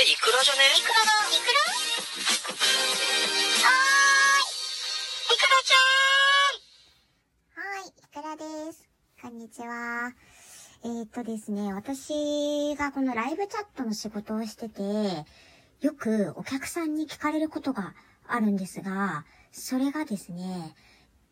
れイクラじゃね？イクラだ。イクラはーい。イクラちゃんはい、イクラです。こんにちは。えー、っとですね、私がこのライブチャットの仕事をしてて、よくお客さんに聞かれることがあるんですが、それがですね、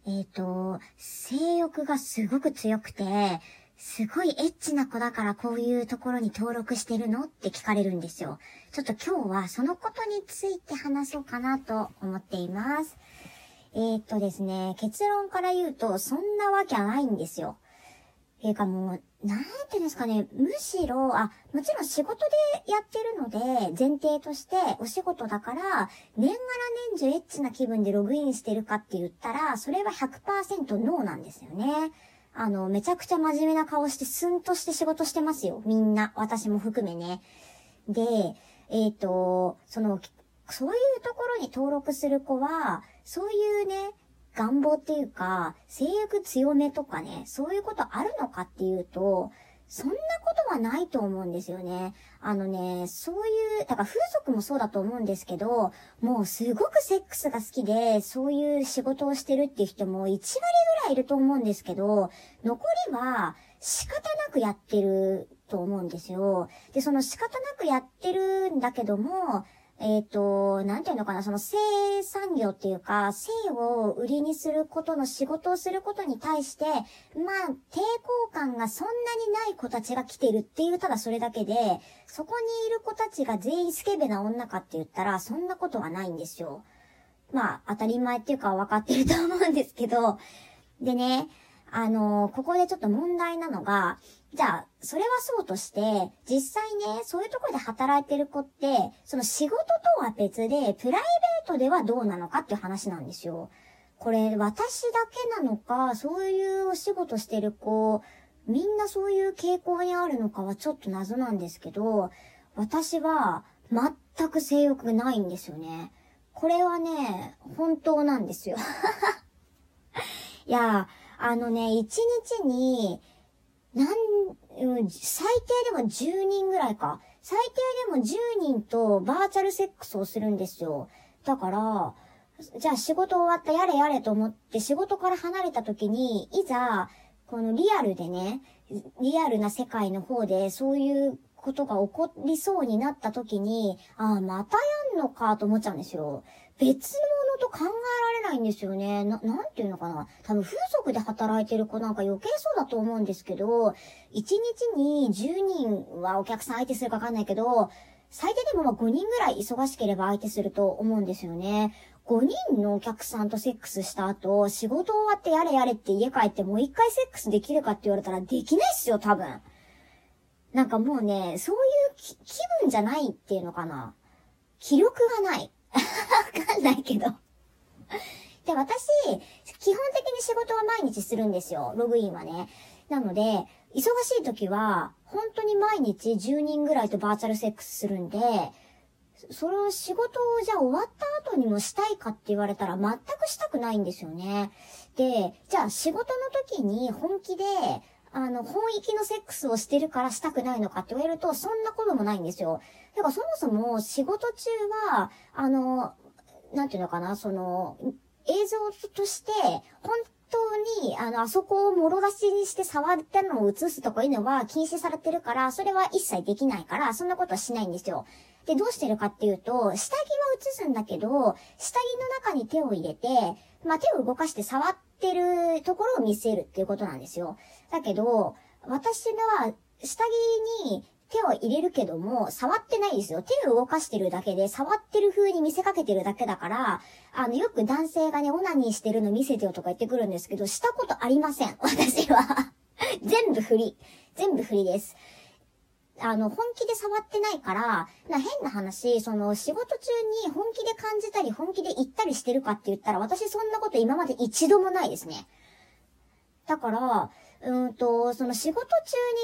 えっ、と、性欲がすごく強くて、すごいエッチな子だからこういうところに登録してるの？って聞かれるんですよ。ちょっと今日はそのことについて話そうかなと思っています。えーっとですね、結論から言うと、そんなわけはないんですよ。ていうかもう、なんていうんですかね、むしろ、あ、もちろん仕事でやってるので、前提としてお仕事だから、年がら年中エッチな気分でログインしてるかって言ったら、それは100%ノーなんですよね。あの、めちゃくちゃ真面目な顔してスンとして仕事してますよ。みんな。私も含めね。で、えっ、と、その、そういうところに登録する子は、そういうね、願望っていうか、性欲強めとかね、そういうことあるのかっていうと、そんなことはないと思うんですよね。あのね、そういう、だから風俗もそうだと思うんですけど、もうすごくセックスが好きで、そういう仕事をしてるっていう人も1割ぐらいいると思うんですけど、残りは仕方なくやってると思うんですよ。で、その仕方なくやってるんだけども、えっ、と、なんていうのかな、その性産業っていうか、性を売りにすることの仕事をすることに対して、まあ、抵抗感がそんなにない子たちが来てるっていう、ただそれだけで、そこにいる子たちが全員スケベな女かって言ったら、そんなことはないんですよ。まあ、当たり前っていうか分かってると思うんですけど、でね、あのここでちょっと問題なのが、じゃあ、それはそうとして、実際ね、そういうところで働いてる子って、その仕事とは別で、プライベートではどうなのかっていう話なんですよ。これ、私だけなのか、そういうお仕事してる子、みんなそういう傾向にあるのかはちょっと謎なんですけど、私は全く性欲がないんですよね。これはね、本当なんですよ。いや、あのね、一日に、なん、うん最低でも10人ぐらいか。最低でも10人とバーチャルセックスをするんですよ。だから、じゃあ仕事終わったやれやれと思って仕事から離れた時に、いざ、このリアルでね、リアルな世界の方でそういうことが起こりそうになった時に、ああ、またやんのかと思っちゃうんですよ。別と考えられないんですよね。な、なんていうのかな。多分風俗で働いてる子なんか余計そうだと思うんですけど、1日に10人はお客さん相手するかわかんないけど、最低でもまあ5人ぐらい忙しければ相手すると思うんですよね。5人のお客さんとセックスした後、仕事終わってやれやれって家帰ってもう一回セックスできるかって言われたらできないっすよ、多分。なんかもうね、そういう気分じゃないっていうのかな。気力がない。わかんないけど。で、私、基本的に仕事は毎日するんですよ。ログインはね。なので、忙しい時は、本当に毎日10人ぐらいとバーチャルセックスするんで、その仕事をじゃあ終わった後にもしたいかって言われたら全くしたくないんですよね。で、じゃあ仕事の時に本気で、あの、本域のセックスをしてるからしたくないのかって言われると、そんなこともないんですよ。だからそもそも仕事中は、あの、なんていうのかな、その、映像として、本当に、あの、あそこをもろ出しにして触ったのを映すとかいうのは禁止されてるから、それは一切できないから、そんなことはしないんですよ。で、どうしてるかっていうと、下着は映すんだけど、下着の中に手を入れて、まあ、手を動かして触ってるところを見せるっていうことなんですよ。だけど、私は、下着に手を入れるけども、触ってないですよ。手を動かしてるだけで、触ってる風に見せかけてるだけだから、あの、よく男性がね、オナニーしてるの見せてよとか言ってくるんですけど、したことありません。私は。全部振り。全部振りです。あの、本気で触ってないから、な変な話、その、仕事中に本気で感じたり、本気で言ったりしてるかって言ったら、私そんなこと今まで一度もないですね。だから、うんと、その仕事中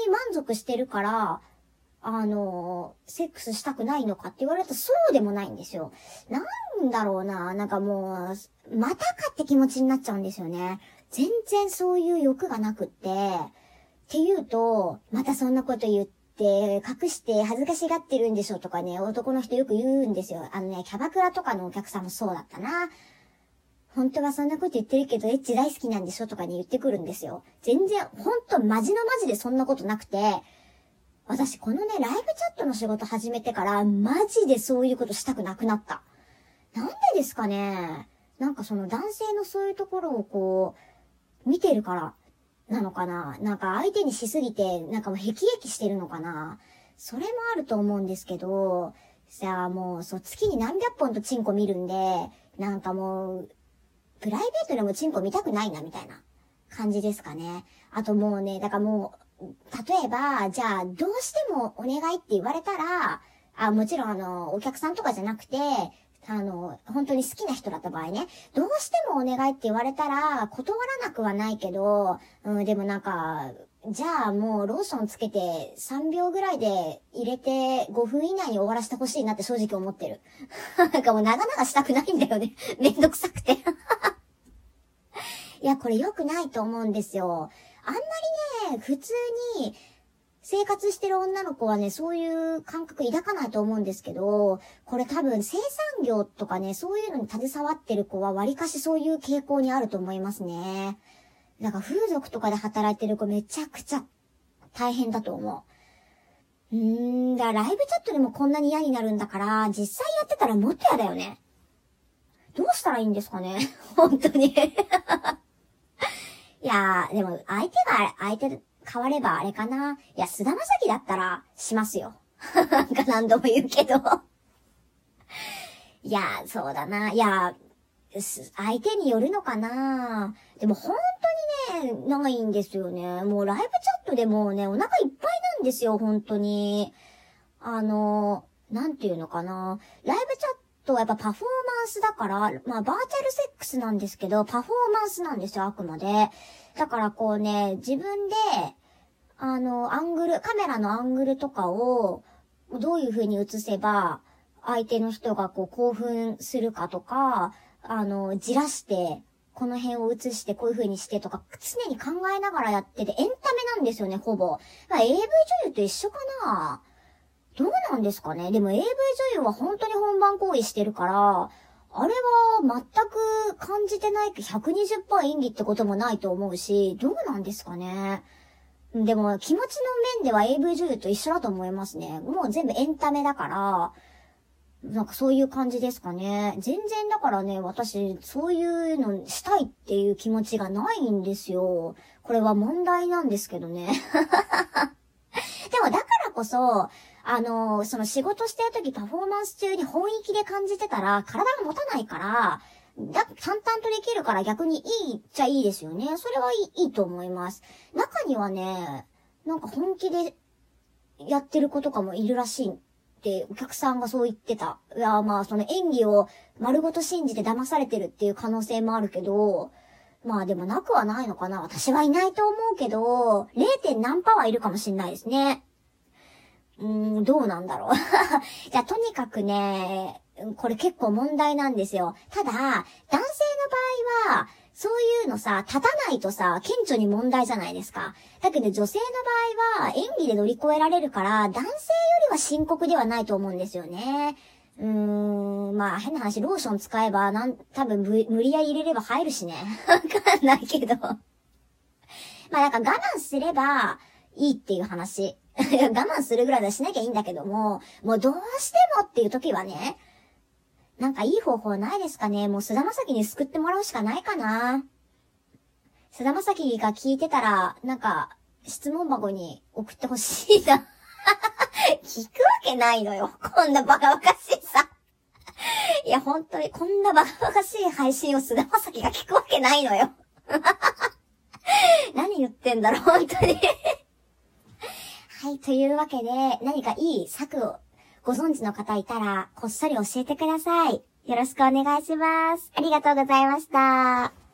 に満足してるから、あの、セックスしたくないのかって言われるとそうでもないんですよ。なんだろうな、なんかもう、またかって気持ちになっちゃうんですよね。全然そういう欲がなくって、って言うと、またそんなこと言っって隠して恥ずかしがってるんでしょとかね、男の人よく言うんですよ。あのね、キャバクラとかのお客さんもそうだったな。本当はそんなこと言ってるけど、エッチ大好きなんでしょとかに言ってくるんですよ。全然、ほんとマジのマジでそんなことなくて、私このね、ライブチャットの仕事始めてから、マジでそういうことしたくなくなった。なんでですかねなんかその男性のそういうところをこう、見てるからなのかななんか相手にしすぎて、なんかもう辟易してるのかなそれもあると思うんですけど、さあもう、そう、月に何百本とチンコ見るんで、なんかもう、プライベートでもチンコ見たくないな、みたいな感じですかね。あともうね、だからもう、例えば、じゃあ、どうしてもお願いって言われたら、あ、もちろんあの、お客さんとかじゃなくて、あの、本当に好きな人だった場合ね、どうしてもお願いって言われたら、断らなくはないけど、うん、でもなんか、じゃあもうローションつけて3秒ぐらいで入れて5分以内に終わらせてほしいなって正直思ってる。なんかもう長々したくないんだよね。めんどくさくて。いや、これ良くないと思うんですよ。あんまりね、普通に、生活してる女の子はね、そういう感覚抱かないと思うんですけど、これ多分生産業とかね、そういうのに携わってる子は割かしそういう傾向にあると思いますね。だから風俗とかで働いてる子めちゃくちゃ大変だと思う。うーん、だからライブチャットでもこんなに嫌になるんだから、実際やってたらもっと嫌だよね。どうしたらいいんですかね 本当にやー、でも相手が相手変わればあれかな。いや、菅田正樹だったらしますよ。なんか何度も言うけどいや、そうだな。いや、相手によるのかなでも本当にね、ないんですよね。もうライブチャットでもね、お腹いっぱいなんですよ、本当に。あの、なんていうのかな。ライチャットはやっぱパフォーマンスだから、まあバーチャルセックスなんですけど、パフォーマンスなんですよ、あくまで。だからこうね、自分で、あの、アングル、カメラのアングルとかを、どういう風に映せば、相手の人がこう興奮するかとか、あの、じらして、この辺を映してこういう風にしてとか、常に考えながらやってて、エンタメなんですよね、ほぼま。AV 女優と一緒かなどうなんですかね？でも AV 女優は本当に本番行為してるから、あれは全く感じてない120%演技ってこともないと思うし、どうなんですかね？でも気持ちの面では AV 女優と一緒だと思いますね。もう全部エンタメだから、なんかそういう感じですかね？全然だからね、私、そういうのしたいっていう気持ちがないんですよ。これは問題なんですけどね。でもだからこそ、あの、その仕事してる時パフォーマンス中に本域で感じてたら体が持たないから、だ、淡々とできるから逆にいいっちゃいいですよね。それはいいいいと思います。中にはね、なんか本気でやってる子とかもいるらしいってお客さんがそう言ってた。いや、まあその演技を丸ごと信じて騙されてるっていう可能性もあるけど、まあでもなくはないのかな。私はいないと思うけど、0. 何パワーいるかもしんないですね。うーん、どうなんだろう。じゃあ、とにかくね、これ結構問題なんですよ。ただ、男性の場合は、そういうのさ、立たないとさ、顕著に問題じゃないですか。だけど女性の場合は演技で乗り越えられるから、男性よりは深刻ではないと思うんですよね。うーん、まあ変な話、ローション使えば、なん、多分無理やり入れれば入るしね。わかんないけど。まあなんか我慢すればいいっていう話。我慢するぐらいはしなきゃいいんだけども、もうどうしてもっていう時はね、なんかいい方法ないですかね？もう菅田将暉に救ってもらうしかないかな。菅田将暉が聞いてたら、なんか、質問箱に送ってほしいな。聞くわけないのよ。こんなバカバカしいさ。いや、本当に、こんなバカバカしい配信を菅田将暉が聞くわけないのよ。何言ってんだろう、本当にはい、というわけで、何かいい策をご存知の方いたら、こっそり教えてください。よろしくお願いします。ありがとうございました。